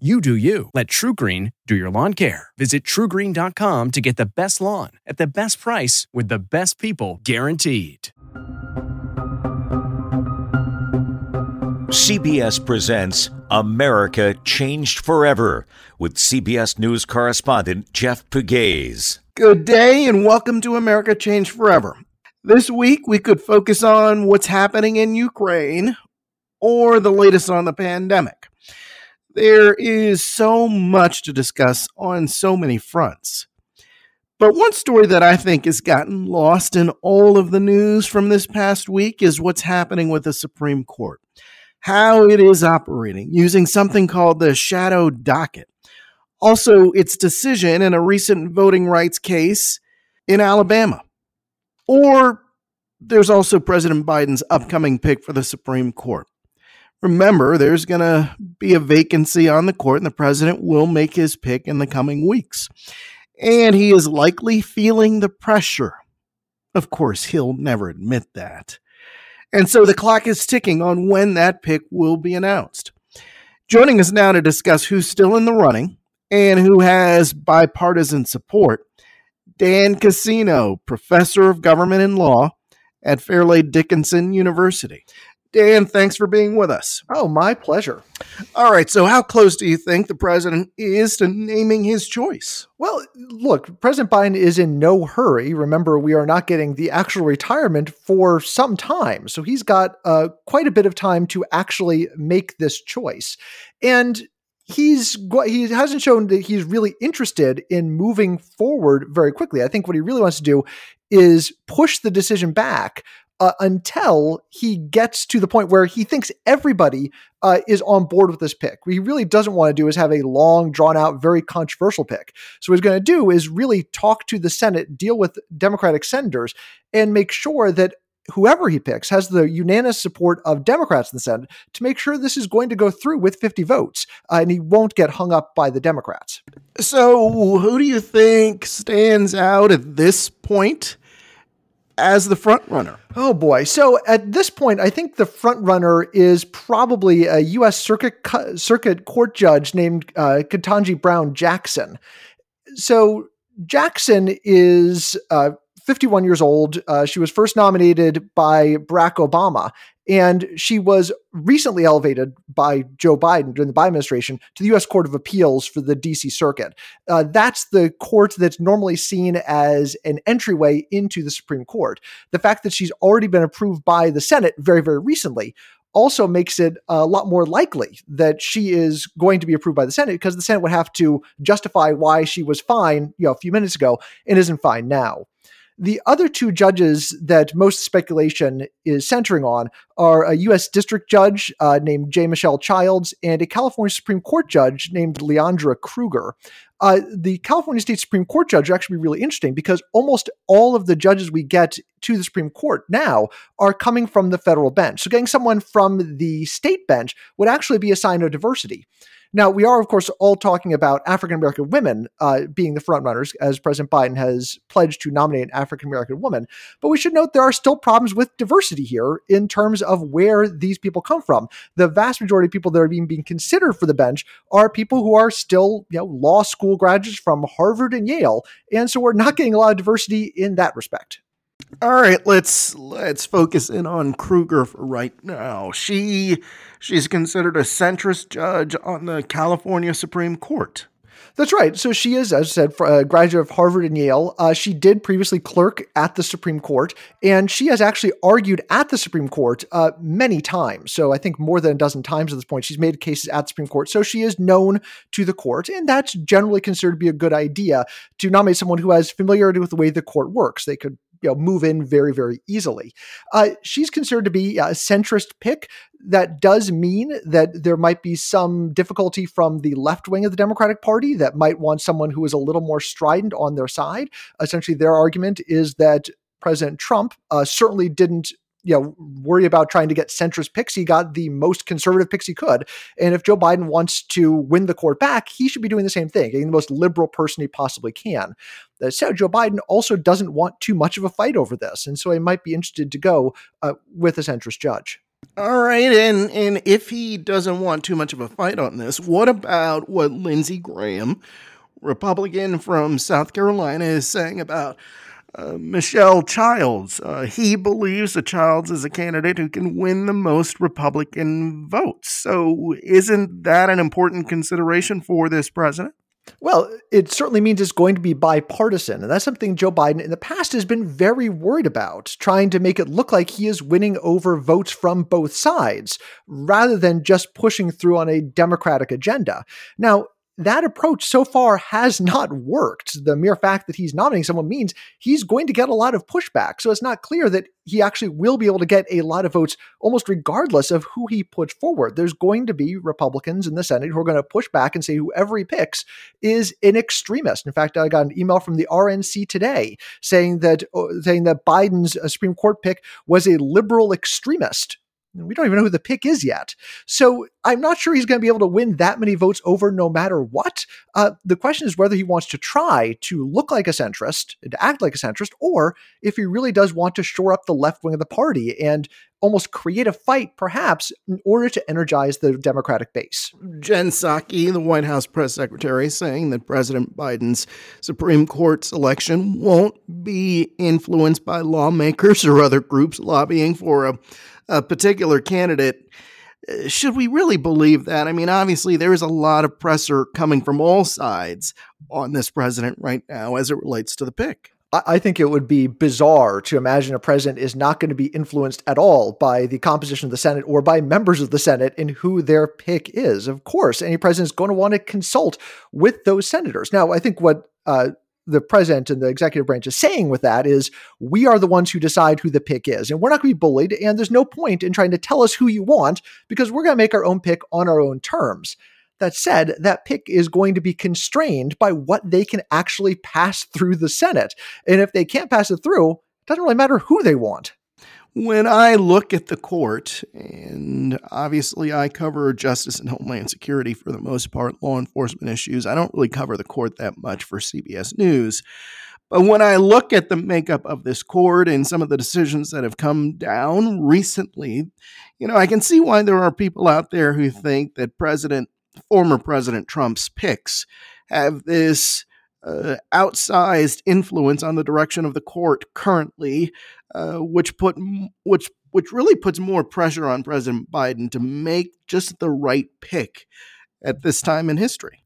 You do you. Let TruGreen do your lawn care. Visit trugreen.com to get the best lawn at the best price with the best people guaranteed. CBS presents America Changed Forever with CBS News correspondent Jeff Pegues. Good day and welcome to America Changed Forever. This week we could focus on what's happening in Ukraine or the latest on the pandemic. There is so much to discuss on so many fronts. But one story that I think has gotten lost in all of the news from this past week is what's happening with the Supreme Court. How it is operating using something called the shadow docket. Also, its decision in a recent voting rights case in Alabama. Or there's also President Biden's upcoming pick for the Supreme Court. Remember, there's going to be a vacancy on the court, and the president will make his pick in the coming weeks. And he is likely feeling the pressure. Of course, he'll never admit that. And so the clock is ticking on when that pick will be announced. Joining us now to discuss who's still in the running and who has bipartisan support, Dan Cassino, professor of government and law at Fairleigh Dickinson University. Dan, thanks for being with us. Oh, my pleasure. All right, so how close do you think the president is to naming his choice? Well, look, President Biden is in no hurry. Remember, we are not getting the actual retirement for some time. So he's got uh, quite a bit of time to actually make this choice. And he's he hasn't shown that he's really interested in moving forward very quickly. I think what he really wants to do is push the decision back uh, until he gets to the point where he thinks everybody uh, is on board with this pick. What he really doesn't want to do is have a long, drawn out, very controversial pick. So, what he's going to do is really talk to the Senate, deal with Democratic senators, and make sure that whoever he picks has the unanimous support of Democrats in the Senate to make sure this is going to go through with 50 votes uh, and he won't get hung up by the Democrats. So, who do you think stands out at this point? As the front runner? Oh boy. So at this point, I think the front runner is probably a U.S. Circuit Circuit Court judge named uh, Ketanji Brown Jackson. So Jackson is uh, 51 years old. Uh, she was first nominated by Barack Obama, and she was recently elevated by Joe Biden during the Biden administration to the U.S. Court of Appeals for the D.C. Circuit. Uh, that's the court that's normally seen as an entryway into the Supreme Court. The fact that she's already been approved by the Senate very, very recently also makes it a lot more likely that she is going to be approved by the Senate because the Senate would have to justify why she was fine, you know, a few minutes ago and isn't fine now. The other two judges that most speculation is centering on are a U.S. District Judge uh, named J. Michelle Childs and a California Supreme Court Judge named Leondra Kruger. Uh, the California State Supreme Court judge are actually be really interesting because almost all of the judges we get to the Supreme Court now are coming from the federal bench. So getting someone from the state bench would actually be a sign of diversity. Now, we are, of course, all talking about African American women uh, being the frontrunners, as President Biden has pledged to nominate an African American woman. But we should note there are still problems with diversity here in terms of where these people come from. The vast majority of people that are being, being considered for the bench are people who are still, you know, law school graduates from Harvard and Yale, and so we're not getting a lot of diversity in that respect. All right, let's let's focus in on Kruger for right now. She she's considered a centrist judge on the California Supreme Court. That's right. So she is, as I said, a graduate of Harvard and Yale. Uh, she did previously clerk at the Supreme Court, and she has actually argued at the Supreme Court uh, many times. So I think more than a dozen times at this point, she's made cases at the Supreme Court. So she is known to the court, and that's generally considered to be a good idea to nominate someone who has familiarity with the way the court works. They could you know, move in very, very easily. Uh, she's considered to be a centrist pick. That does mean that there might be some difficulty from the left wing of the Democratic Party that might want someone who is a little more strident on their side. Essentially, their argument is that President Trump uh, certainly didn't you know worry about trying to get centrist picks. He got the most conservative picks he could, and if Joe Biden wants to win the court back, he should be doing the same thing, getting the most liberal person he possibly can. That said, Joe Biden also doesn't want too much of a fight over this, and so he might be interested to go uh, with a centrist judge. All right, and and if he doesn't want too much of a fight on this, what about what Lindsey Graham, Republican from South Carolina, is saying about uh, Michelle Childs. Uh, he believes that Childs is a candidate who can win the most Republican votes. So, isn't that an important consideration for this president? Well, it certainly means it's going to be bipartisan. And that's something Joe Biden in the past has been very worried about, trying to make it look like he is winning over votes from both sides rather than just pushing through on a Democratic agenda. Now, that approach so far has not worked. The mere fact that he's nominating someone means he's going to get a lot of pushback. So it's not clear that he actually will be able to get a lot of votes almost regardless of who he puts forward. There's going to be Republicans in the Senate who are going to push back and say whoever he picks is an extremist. In fact, I got an email from the RNC today saying that uh, saying that Biden's uh, Supreme Court pick was a liberal extremist we don't even know who the pick is yet. So I'm not sure he's going to be able to win that many votes over no matter what. Uh, the question is whether he wants to try to look like a centrist and act like a centrist, or if he really does want to shore up the left wing of the party and almost create a fight, perhaps, in order to energize the Democratic base. Jen Psaki, the White House press secretary, saying that President Biden's Supreme Court selection won't be influenced by lawmakers or other groups lobbying for a a particular candidate. Uh, should we really believe that? I mean, obviously, there is a lot of pressure coming from all sides on this president right now as it relates to the pick. I think it would be bizarre to imagine a president is not going to be influenced at all by the composition of the Senate or by members of the Senate in who their pick is. Of course, any president is going to want to consult with those senators. Now, I think what uh, the president and the executive branch is saying with that is we are the ones who decide who the pick is and we're not going to be bullied and there's no point in trying to tell us who you want because we're going to make our own pick on our own terms. That said that pick is going to be constrained by what they can actually pass through the senate and if they can't pass it through it doesn't really matter who they want when I look at the court, and obviously I cover justice and homeland security for the most part, law enforcement issues, I don't really cover the court that much for CBS News. But when I look at the makeup of this court and some of the decisions that have come down recently, you know, I can see why there are people out there who think that President, former President Trump's picks have this uh, outsized influence on the direction of the court currently, uh, which put which which really puts more pressure on President Biden to make just the right pick at this time in history.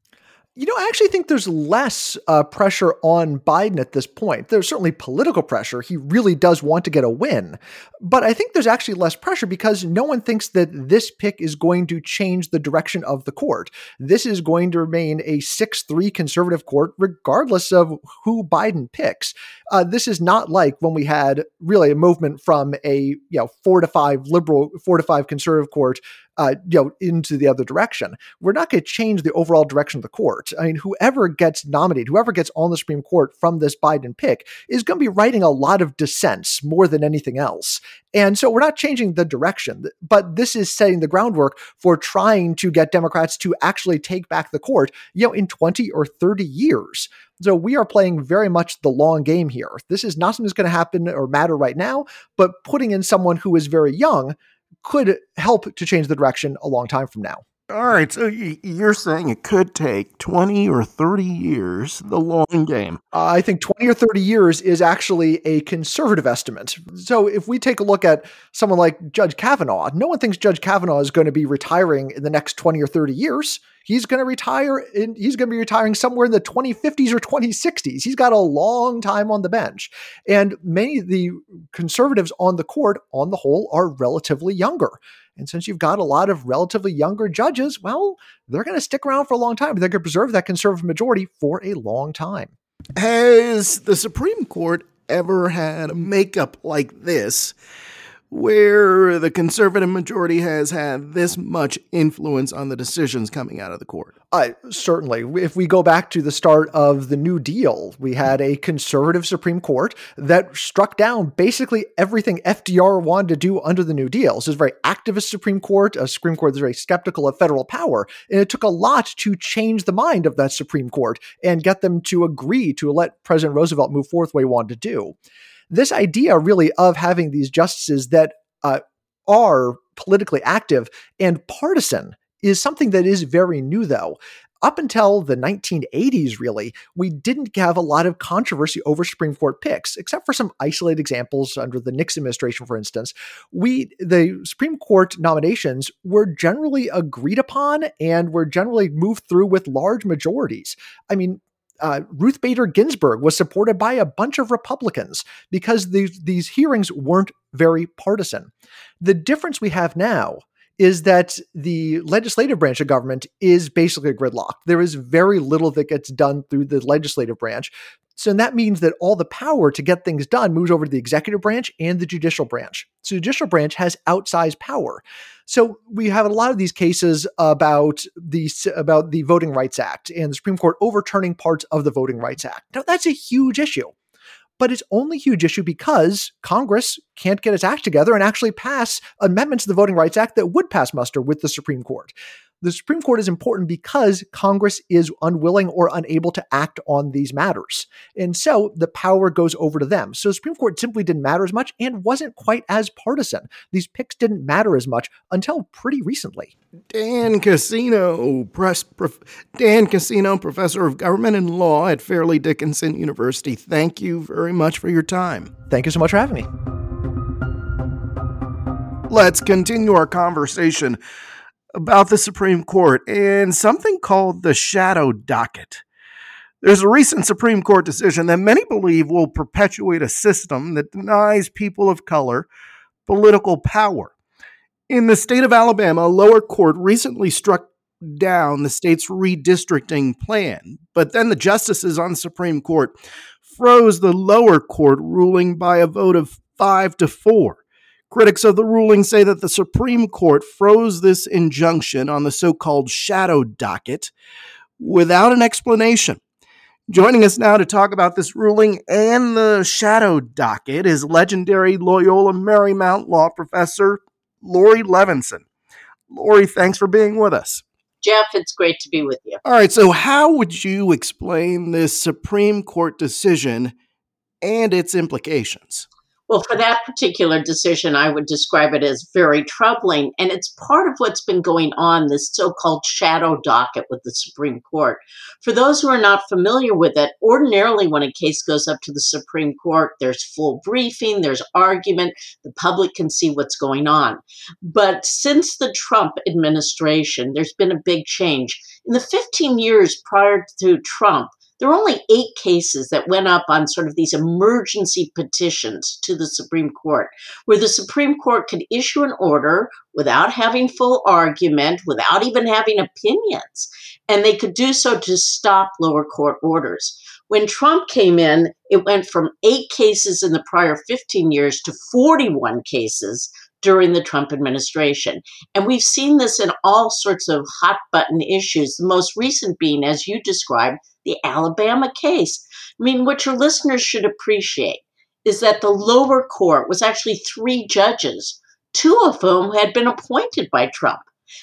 You know, I actually think there's less uh, pressure on Biden at this point. There's certainly political pressure. He really does want to get a win. But I think there's actually less pressure because no one thinks that this pick is going to change the direction of the court. This is going to remain a 6 3 conservative court, regardless of who Biden picks. Uh, this is not like when we had really a movement from a you know four to five liberal, four to five conservative court uh, you know, into the other direction. We're not going to change the overall direction of the court. I mean, whoever gets nominated, whoever gets on the Supreme Court from this Biden pick is going to be writing a lot of dissents more than anything else. And so we're not changing the direction, but this is setting the groundwork for trying to get Democrats to actually take back the court, you know, in 20 or 30 years. So we are playing very much the long game here. This is not something that's going to happen or matter right now, but putting in someone who is very young could help to change the direction a long time from now. All right, so you're saying it could take 20 or 30 years, the long game. Uh, I think 20 or 30 years is actually a conservative estimate. So if we take a look at someone like Judge Kavanaugh, no one thinks Judge Kavanaugh is going to be retiring in the next 20 or 30 years. He's going to retire and he's going to be retiring somewhere in the 2050s or 2060s. He's got a long time on the bench. And many of the conservatives on the court, on the whole, are relatively younger. And since you've got a lot of relatively younger judges, well, they're going to stick around for a long time. They're going to preserve that conservative majority for a long time. Has the Supreme Court ever had a makeup like this where the conservative majority has had this much influence on the decisions coming out of the court. Uh, certainly. If we go back to the start of the New Deal, we had a conservative Supreme Court that struck down basically everything FDR wanted to do under the New Deal. So it's a very activist Supreme Court, a Supreme Court that's very skeptical of federal power. And it took a lot to change the mind of that Supreme Court and get them to agree to let President Roosevelt move forth what he wanted to do this idea really of having these justices that uh, are politically active and partisan is something that is very new, though. Up until the 1980s, really, we didn't have a lot of controversy over Supreme Court picks, except for some isolated examples under the Nixon administration, for instance. We the Supreme Court nominations were generally agreed upon and were generally moved through with large majorities. I mean, uh, Ruth Bader Ginsburg was supported by a bunch of Republicans because these, these hearings weren't very partisan. The difference we have now is that the legislative branch of government is basically a gridlock. There is very little that gets done through the legislative branch. So that means that all the power to get things done moves over to the executive branch and the judicial branch. So the judicial branch has outsized power. So we have a lot of these cases about the about the Voting Rights Act and the Supreme Court overturning parts of the Voting Rights Act. Now that's a huge issue. But it's only a huge issue because Congress can't get its act together and actually pass amendments to the Voting Rights Act that would pass muster with the Supreme Court the Supreme Court is important because Congress is unwilling or unable to act on these matters. And so the power goes over to them. So the Supreme Court simply didn't matter as much and wasn't quite as partisan. These picks didn't matter as much until pretty recently. Dan Cassino, press, prof, Dan Cassino, professor of government and law at Fairleigh Dickinson University. Thank you very much for your time. Thank you so much for having me. Let's continue our conversation about the Supreme Court and something called the shadow docket. There's a recent Supreme Court decision that many believe will perpetuate a system that denies people of color political power. In the state of Alabama, a lower court recently struck down the state's redistricting plan, but then the justices on the Supreme Court froze the lower court ruling by a vote of 5 to 4. Critics of the ruling say that the Supreme Court froze this injunction on the so called shadow docket without an explanation. Joining us now to talk about this ruling and the shadow docket is legendary Loyola Marymount law professor Laurie Levenson. Laurie, thanks for being with us. Jeff, it's great to be with you. All right, so how would you explain this Supreme Court decision and its implications? Well, for that particular decision, I would describe it as very troubling. And it's part of what's been going on, this so called shadow docket with the Supreme Court. For those who are not familiar with it, ordinarily when a case goes up to the Supreme Court, there's full briefing, there's argument, the public can see what's going on. But since the Trump administration, there's been a big change. In the 15 years prior to Trump, there were only eight cases that went up on sort of these emergency petitions to the Supreme Court, where the Supreme Court could issue an order without having full argument, without even having opinions, and they could do so to stop lower court orders. When Trump came in, it went from eight cases in the prior 15 years to 41 cases during the Trump administration. And we've seen this in all sorts of hot button issues, the most recent being, as you described, the Alabama case. I mean, what your listeners should appreciate is that the lower court was actually three judges, two of whom had been appointed by Trump.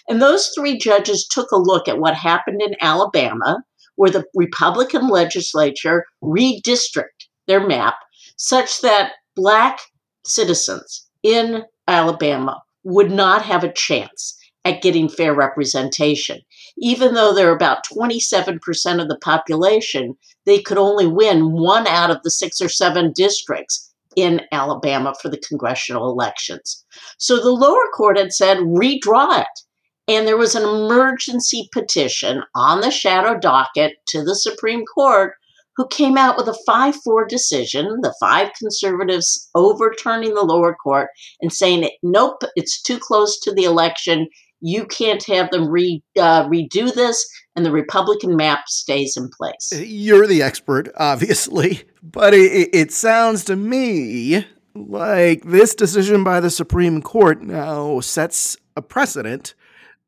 And those three judges took a look at what happened in Alabama, where the Republican legislature redistricted their map such that black citizens in Alabama would not have a chance at getting fair representation. Even though they're about 27% of the population, they could only win one out of the six or seven districts in Alabama for the congressional elections. So the lower court had said, redraw it. And there was an emergency petition on the shadow docket to the Supreme Court who came out with a 5 4 decision, the five conservatives overturning the lower court and saying, nope, it's too close to the election. You can't have them re, uh, redo this, and the Republican map stays in place. You're the expert, obviously, but it, it sounds to me like this decision by the Supreme Court now sets a precedent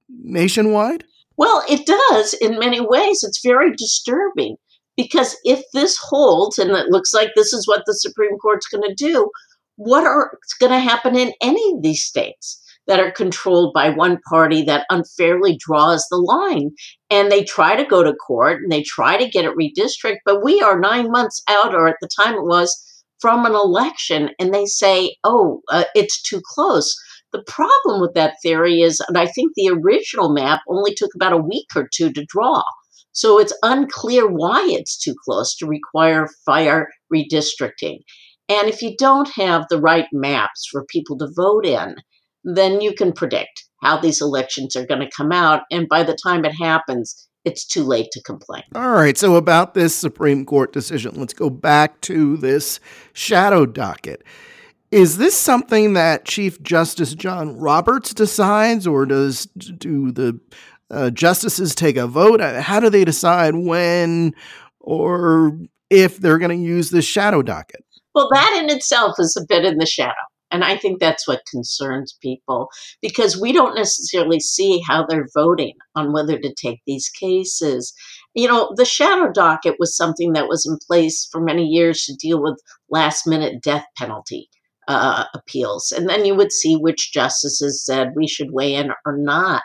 nationwide. Well, it does in many ways. It's very disturbing because if this holds, and it looks like this is what the Supreme Court's going to do, what are going to happen in any of these states that are controlled by one party that unfairly draws the line? And they try to go to court and they try to get it redistricted, but we are nine months out, or at the time it was, from an election, and they say, oh, uh, it's too close. The problem with that theory is, and I think the original map only took about a week or two to draw. So it's unclear why it's too close to require fire redistricting. And if you don't have the right maps for people to vote in, then you can predict how these elections are going to come out. And by the time it happens, it's too late to complain. All right. So, about this Supreme Court decision, let's go back to this shadow docket. Is this something that Chief Justice John Roberts decides, or does do the uh, justices take a vote? How do they decide when or if they're going to use this shadow docket? Well, that in itself is a bit in the shadow. And I think that's what concerns people because we don't necessarily see how they're voting on whether to take these cases. You know, the shadow docket was something that was in place for many years to deal with last minute death penalty uh, appeals. And then you would see which justices said we should weigh in or not.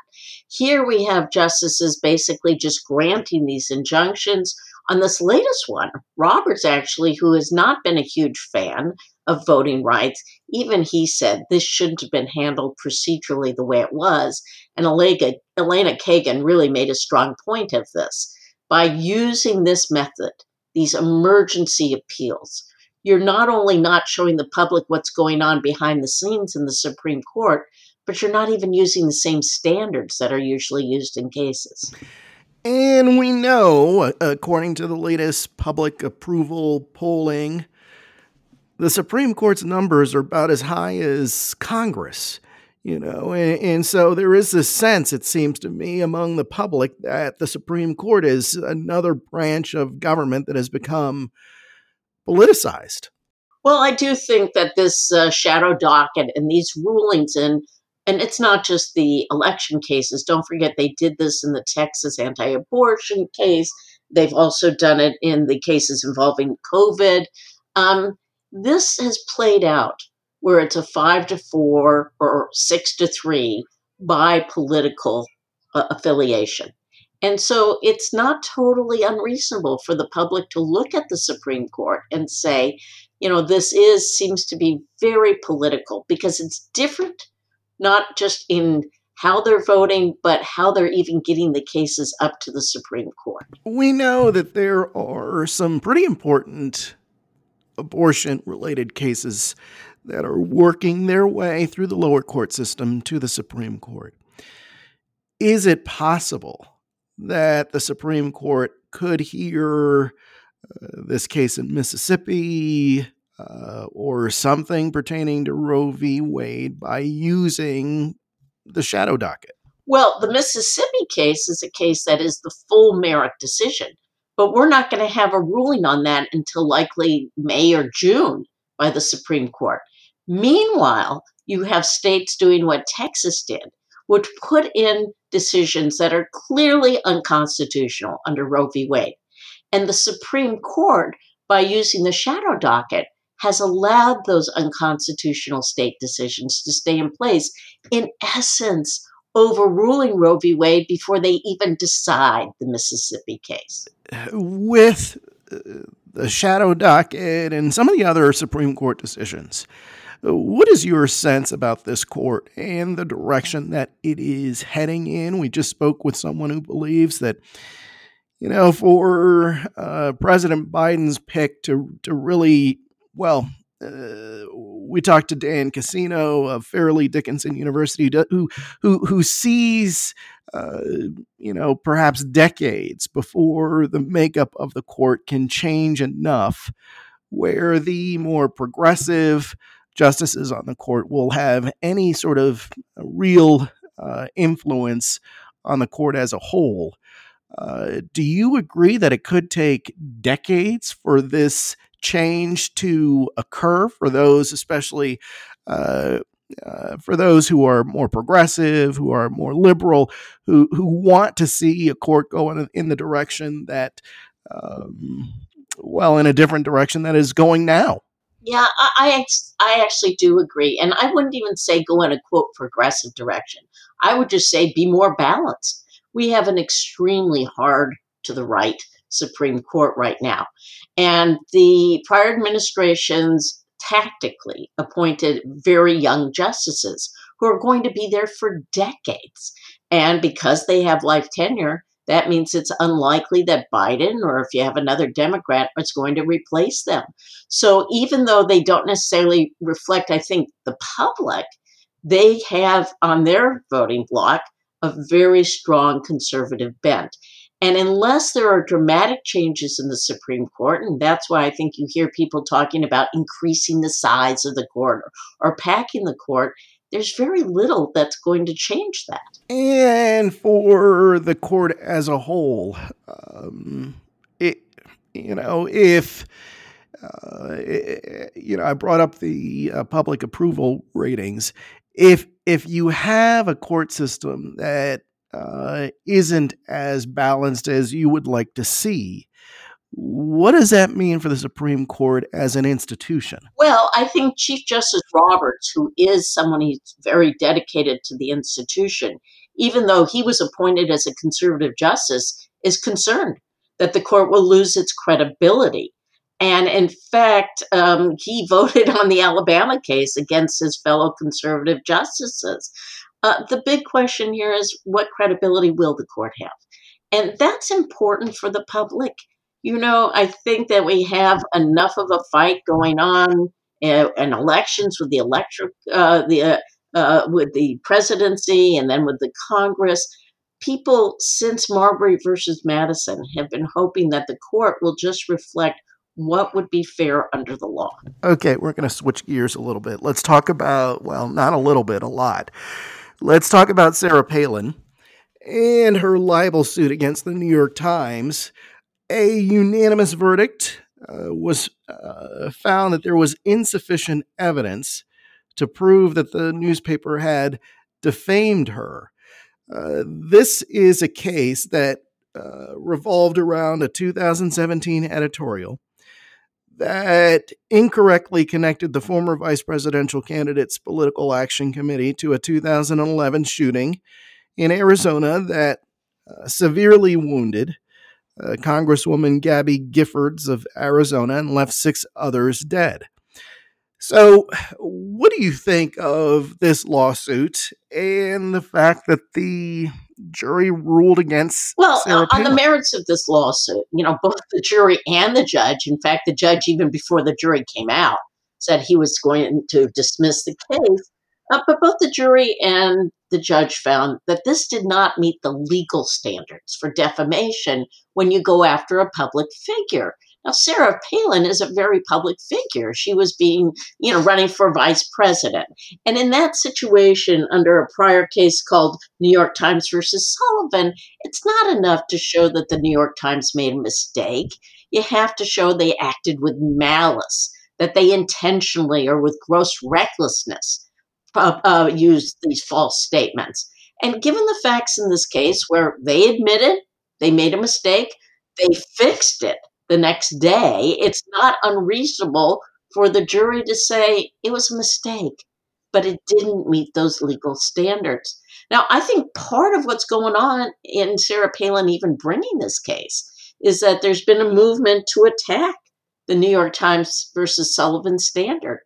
Here we have justices basically just granting these injunctions. On this latest one, Roberts actually, who has not been a huge fan of voting rights, even he said this shouldn't have been handled procedurally the way it was. And Elena, Elena Kagan really made a strong point of this. By using this method, these emergency appeals, you're not only not showing the public what's going on behind the scenes in the Supreme Court, but you're not even using the same standards that are usually used in cases. And we know, according to the latest public approval polling, the Supreme Court's numbers are about as high as Congress, you know, and, and, so there is this sense, it seems to me, among the public that the Supreme Court is another branch of government that has become politicized. Well, I do think that this uh, shadow docket and these rulings in and it's not just the election cases. Don't forget they did this in the Texas anti-abortion case. They've also done it in the cases involving COVID. Um, this has played out where it's a five to four or six to three by political uh, affiliation. And so it's not totally unreasonable for the public to look at the Supreme Court and say, you know, this is seems to be very political because it's different, not just in how they're voting, but how they're even getting the cases up to the Supreme Court. We know that there are some pretty important abortion related cases that are working their way through the lower court system to the Supreme Court. Is it possible that the Supreme Court could hear uh, this case in Mississippi uh, or something pertaining to Roe v. Wade by using the shadow docket? Well, the Mississippi case is a case that is the full merit decision, but we're not going to have a ruling on that until likely May or June by the Supreme Court. Meanwhile, you have states doing what Texas did, which put in decisions that are clearly unconstitutional under Roe v. Wade. And the Supreme Court, by using the shadow docket, has allowed those unconstitutional state decisions to stay in place, in essence, overruling Roe v. Wade before they even decide the Mississippi case. With uh, the shadow docket and some of the other Supreme Court decisions, what is your sense about this court and the direction that it is heading in? We just spoke with someone who believes that, you know, for uh, President Biden's pick to to really, well, uh, we talked to Dan Cassino of Fairleigh Dickinson University, who who who sees, uh, you know, perhaps decades before the makeup of the court can change enough, where the more progressive justices on the court will have any sort of real uh, influence on the court as a whole. Uh, do you agree that it could take decades for this change to occur for those, especially uh, uh, for those who are more progressive, who are more liberal, who who want to see a court go in, in the direction that, um, well, in a different direction that is going now? Yeah, I, I, I actually do agree, and I wouldn't even say go in a quote progressive direction. I would just say be more balanced we have an extremely hard to the right Supreme Court right now. And the prior administrations tactically appointed very young justices who are going to be there for decades. And because they have life tenure, that means it's unlikely that Biden or if you have another Democrat is going to replace them. So even though they don't necessarily reflect, I think, the public, they have on their voting block a very strong conservative bent. And unless there are dramatic changes in the Supreme Court, and that's why I think you hear people talking about increasing the size of the court or, or packing the court, there's very little that's going to change that. And for the court as a whole, um, it, you know, if. Uh, you know, I brought up the uh, public approval ratings. If if you have a court system that uh, not as balanced as you would like to see, what does that mean for the Supreme Court as an institution? Well, I think Chief Justice Roberts, who is someone who's very dedicated to the institution, even though he was appointed as a conservative justice, is concerned that the court will lose its credibility and in fact, um, he voted on the Alabama case against his fellow conservative justices. Uh, the big question here is what credibility will the court have? And that's important for the public. You know, I think that we have enough of a fight going on in, in elections with the electric, uh, the uh, uh, with the presidency, and then with the Congress. People since Marbury versus Madison have been hoping that the court will just reflect what would be fair under the law? Okay, we're going to switch gears a little bit. Let's talk about, well, not a little bit, a lot. Let's talk about Sarah Palin and her libel suit against the New York Times. A unanimous verdict uh, was uh, found that there was insufficient evidence to prove that the newspaper had defamed her. Uh, this is a case that uh, revolved around a 2017 editorial that incorrectly connected the former vice presidential candidate's political action committee to a 2011 shooting in Arizona that uh, severely wounded uh, Congresswoman Gabby Giffords of Arizona and left six others dead. So, what do you think of this lawsuit and the fact that the jury ruled against? Well, Sarah on the merits of this lawsuit, you know, both the jury and the judge, in fact, the judge, even before the jury came out, said he was going to dismiss the case. Uh, but both the jury and the judge found that this did not meet the legal standards for defamation when you go after a public figure. Now, Sarah Palin is a very public figure. She was being, you know, running for vice president. And in that situation, under a prior case called New York Times versus Sullivan, it's not enough to show that the New York Times made a mistake. You have to show they acted with malice, that they intentionally or with gross recklessness uh, uh, used these false statements. And given the facts in this case, where they admitted they made a mistake, they fixed it the next day, it's not unreasonable for the jury to say it was a mistake, but it didn't meet those legal standards. Now, I think part of what's going on in Sarah Palin even bringing this case is that there's been a movement to attack the New York Times versus Sullivan standard.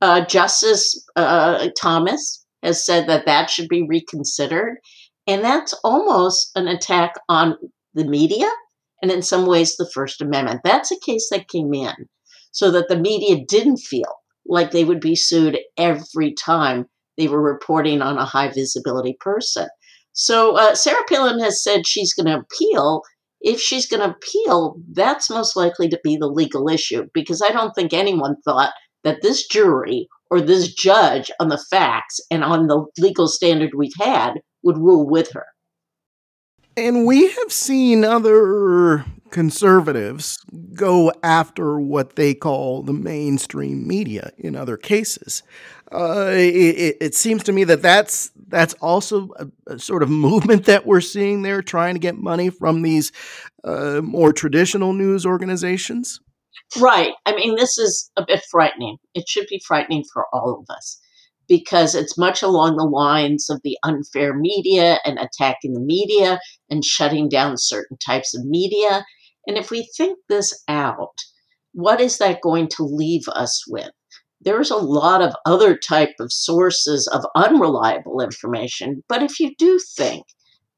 Uh, Justice uh, Thomas has said that that should be reconsidered. And that's almost an attack on the media and in some ways the First Amendment. That's a case that came in so that the media didn't feel like they would be sued every time they were reporting on a high visibility person. So uh, Sarah Palin has said she's going to appeal. If she's going to appeal, that's most likely to be the legal issue because I don't think anyone thought that this jury or this judge on the facts and on the legal standard we've had would rule with her. And we have seen other conservatives go after what they call the mainstream media in other cases. Uh, it, it, seems to me that that's that's also a, a, sort of movement that we're seeing there, trying to get money from these uh, more traditional news organizations. Right. I mean, this is a bit frightening. It should be frightening for all of us because it's much along the lines of the unfair media and attacking the media and shutting down certain types of media. And if we think this out, what is that going to leave us with? There's a lot of other type of sources of unreliable information, but if you do think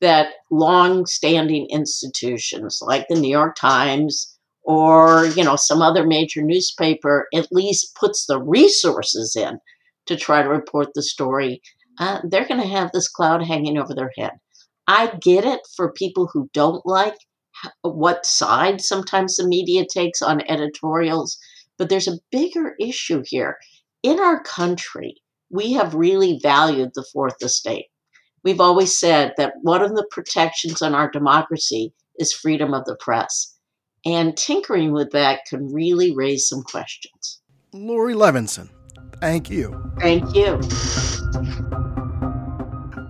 that long-standing institutions like the New York Times or you know some other major newspaper at least puts the resources in to try to report the story, uh, they're going to have this cloud hanging over their head. I get it for people who don't like what side sometimes the media takes on editorials, but there's a bigger issue here. In our country, we have really valued the fourth estate. We've always said that one of the protections on our democracy is freedom of the press. And tinkering with that can really raise some questions. Laurie Levenson, Thank you. Thank you.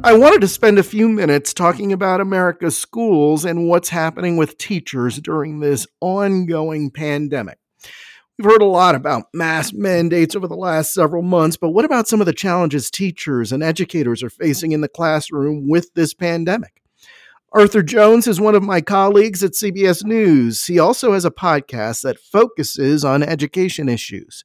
I wanted to spend a few minutes talking about America's schools and what's happening with teachers during this ongoing pandemic. We've heard a lot about mask mandates over the last several months, but what about some of the challenges teachers and educators are facing in the classroom with this pandemic? Arthur Jones is one of my colleagues at CBS News. He also has a podcast that focuses on education issues.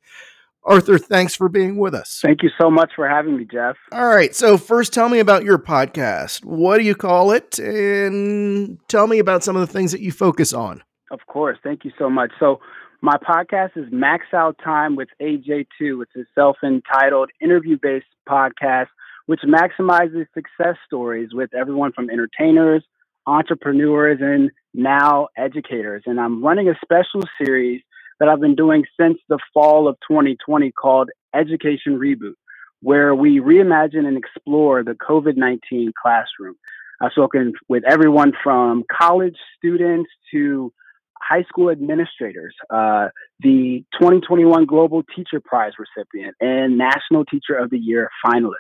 Arthur, thanks for being with us. Thank you so much for having me, Jeff. All right. So, first, tell me about your podcast. What do you call it? And tell me about some of the things that you focus on. Of course. Thank you so much. So, my podcast is Max Out Time with AJ2. It's a self entitled interview based podcast which maximizes success stories with everyone from entertainers, entrepreneurs, and now educators. And I'm running a special series that I've been doing since the fall of 2020 called Education Reboot, where we reimagine and explore the COVID 19 classroom. I've spoken with everyone from college students to high school administrators, uh, the 2021 Global Teacher Prize recipient, and National Teacher of the Year finalist.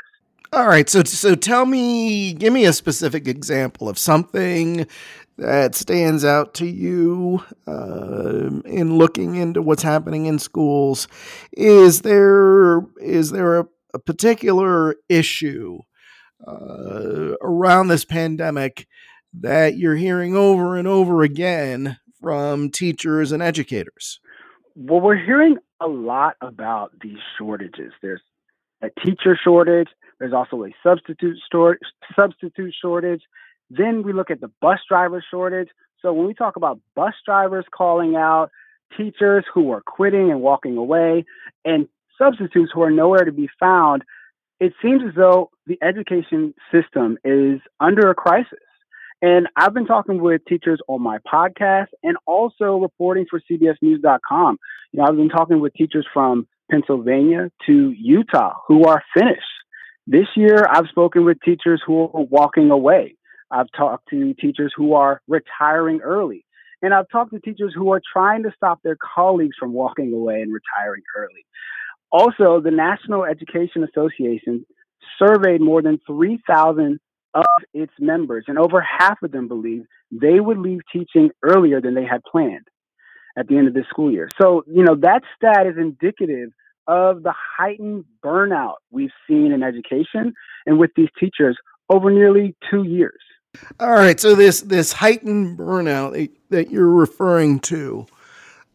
All right, so so tell me, give me a specific example of something that stands out to you uh, in looking into what's happening in schools? Is there is there a, a particular issue uh, around this pandemic that you're hearing over and over again from teachers and educators? Well, we're hearing a lot about these shortages. There's a teacher shortage. There's also a substitute store, substitute shortage. Then we look at the bus driver shortage. So when we talk about bus drivers calling out, teachers who are quitting and walking away, and substitutes who are nowhere to be found, it seems as though the education system is under a crisis. And I've been talking with teachers on my podcast and also reporting for CBSNews.com. You know, I've been talking with teachers from Pennsylvania to Utah who are finished. This year, I've spoken with teachers who are walking away. I've talked to teachers who are retiring early. And I've talked to teachers who are trying to stop their colleagues from walking away and retiring early. Also, the National Education Association surveyed more than 3,000 of its members, and over half of them believe they would leave teaching earlier than they had planned at the end of this school year. So, you know, that stat is indicative of the heightened burnout we've seen in education and with these teachers over nearly two years. All right, so this this heightened burnout that you're referring to,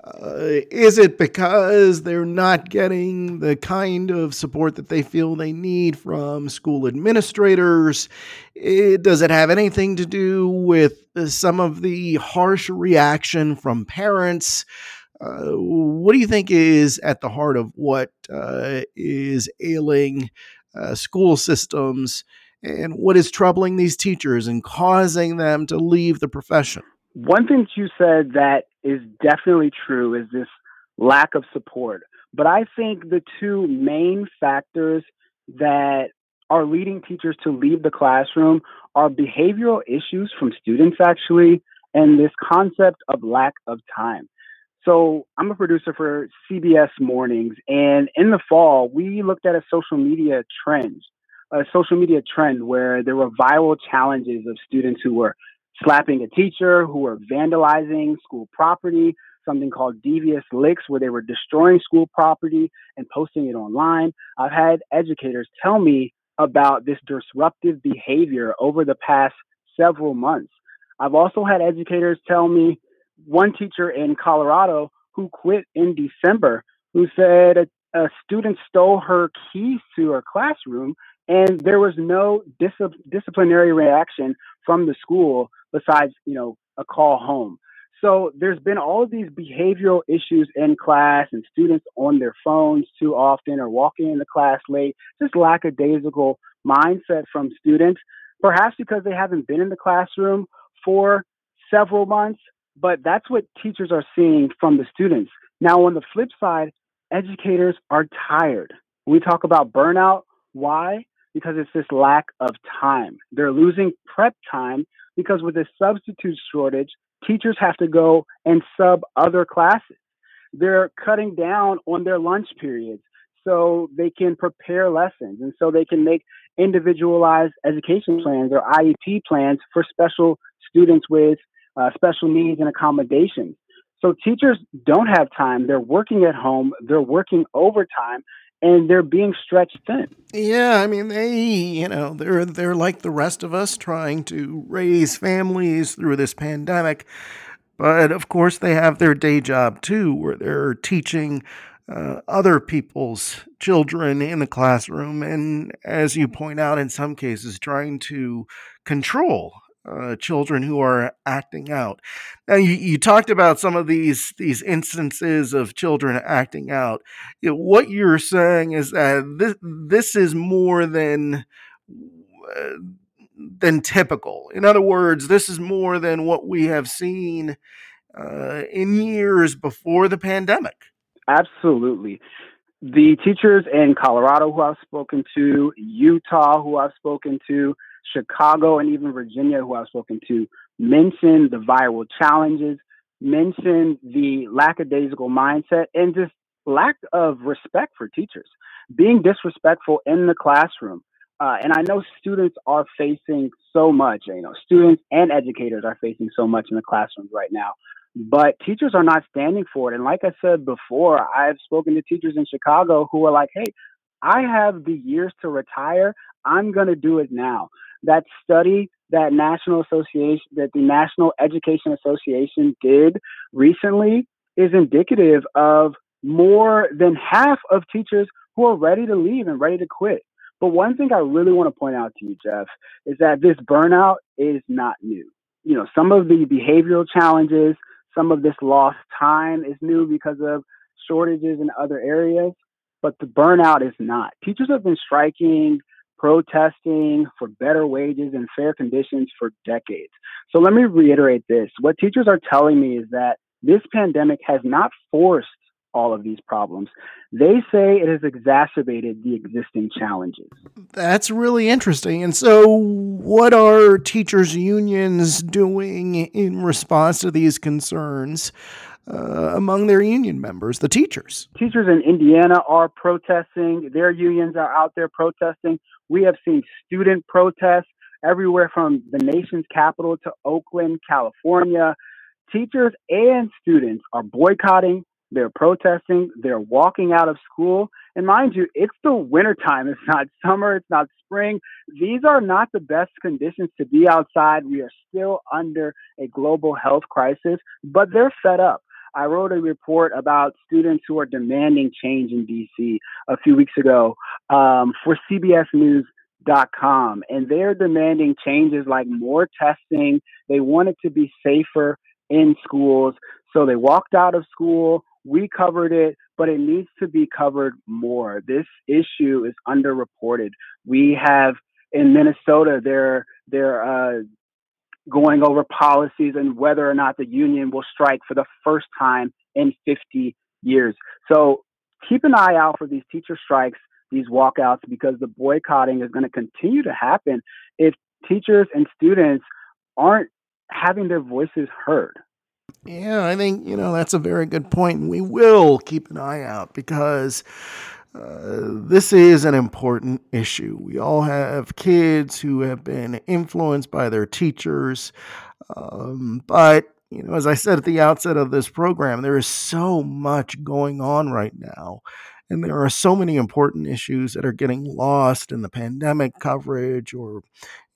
uh, is it because they're not getting the kind of support that they feel they need from school administrators? It, does it have anything to do with some of the harsh reaction from parents? What do you think is at the heart of what uh, is ailing uh, school systems and what is troubling these teachers and causing them to leave the profession? One thing you said that is definitely true is this lack of support. But I think the two main factors that are leading teachers to leave the classroom are behavioral issues from students, actually, and this concept of lack of time. So, I'm a producer for CBS Mornings, and in the fall, we looked at a social media trend, a social media trend where there were viral challenges of students who were slapping a teacher, who were vandalizing school property, something called devious licks where they were destroying school property and posting it online. I've had educators tell me about this disruptive behavior over the past several months. I've also had educators tell me one teacher in Colorado who quit in December who said a, a student stole her keys to her classroom and there was no dis- disciplinary reaction from the school besides you know a call home. So there's been all of these behavioral issues in class and students on their phones too often or walking into the class late just lackadaisical mindset from students perhaps because they haven't been in the classroom for several months but that's what teachers are seeing from the students now on the flip side educators are tired we talk about burnout why because it's this lack of time. They're losing prep time because with the substitute shortage, teachers have to go and sub other classes. They're cutting down on their lunch periods so they can prepare lessons and so they can make individualized education plans or IEP plans for special students with uh, special needs and accommodations. So teachers don't have time. They're working at home, they're working overtime, and they're being stretched thin. Yeah, I mean they, you know, they're they're like the rest of us trying to raise families through this pandemic. But of course, they have their day job too, where they're teaching uh, other people's children in the classroom, and as you point out, in some cases, trying to control uh, children who are acting out. Now, you, you talked about some of these these instances of children acting out. You know, what you're saying is that this this is more than uh, than typical. In other words, this is more than what we have seen uh, in years before the pandemic. Absolutely. The teachers in Colorado who I've spoken to, Utah who I've spoken to, Chicago, and even Virginia, who I've spoken to, mention the viral challenges, mention the lackadaisical mindset, and just lack of respect for teachers, being disrespectful in the classroom. Uh, and I know students are facing so much, you know, students and educators are facing so much in the classrooms right now, but teachers are not standing for it. And like I said before, I've spoken to teachers in Chicago who are like, hey, I have the years to retire. I'm going to do it now that study that National Association, that the National Education Association did recently is indicative of more than half of teachers who are ready to leave and ready to quit. But one thing I really want to point out to you, Jeff, is that this burnout is not new. You know, some of the behavioral challenges, some of this lost time is new because of shortages in other areas, but the burnout is not. Teachers have been striking protesting for better wages and fair conditions for decades. So let me reiterate this. What teachers are telling me is that this pandemic has not forced all of these problems. They say it has exacerbated the existing challenges. That's really interesting. And so, what are teachers' unions doing in response to these concerns? Uh, among their union members, the teachers. Teachers in Indiana are protesting. Their unions are out there protesting. We have seen student protests everywhere from the nation's capital to Oakland, California. Teachers and students are boycotting, they're protesting, they're walking out of school. And mind you, it's the wintertime. It's not summer, it's not spring. These are not the best conditions to be outside. We are still under a global health crisis, but they're fed up. I wrote a report about students who are demanding change in DC a few weeks ago um, for CBSNews.com, and they're demanding changes like more testing. They want it to be safer in schools, so they walked out of school. We covered it, but it needs to be covered more. This issue is underreported. We have in Minnesota, they're they're uh, going over policies and whether or not the union will strike for the first time in 50 years. So keep an eye out for these teacher strikes these walkouts because the boycotting is going to continue to happen if teachers and students aren't having their voices heard. Yeah, I think, you know, that's a very good point. And we will keep an eye out because this is an important issue. We all have kids who have been influenced by their teachers. Um, but, you know, as I said at the outset of this program, there is so much going on right now. And there are so many important issues that are getting lost in the pandemic coverage or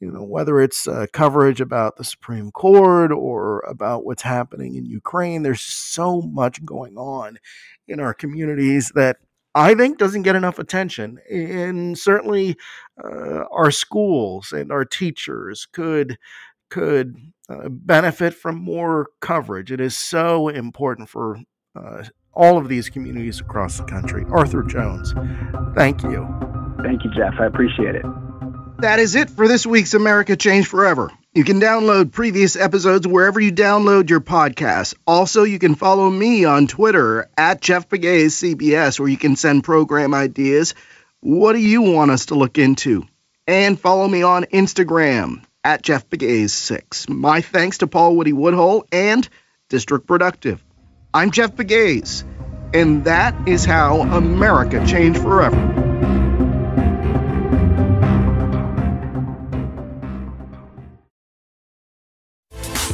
you know, whether it's uh, coverage about the Supreme Court or about what's happening in Ukraine, there's so much going on in our communities that I think doesn't get enough attention. And certainly, uh, our schools and our teachers could could uh, benefit from more coverage. It is so important for uh, all of these communities across the country. Arthur Jones, thank you. Thank you, Jeff. I appreciate it. That is it for this week's America Changed Forever. You can download previous episodes wherever you download your podcasts. Also, you can follow me on Twitter at Jeff Pegues CBS, where you can send program ideas. What do you want us to look into? And follow me on Instagram at Jeff Pegues 6 My thanks to Paul Woody Woodhull and District Productive. I'm Jeff Pegues, and that is how America changed forever.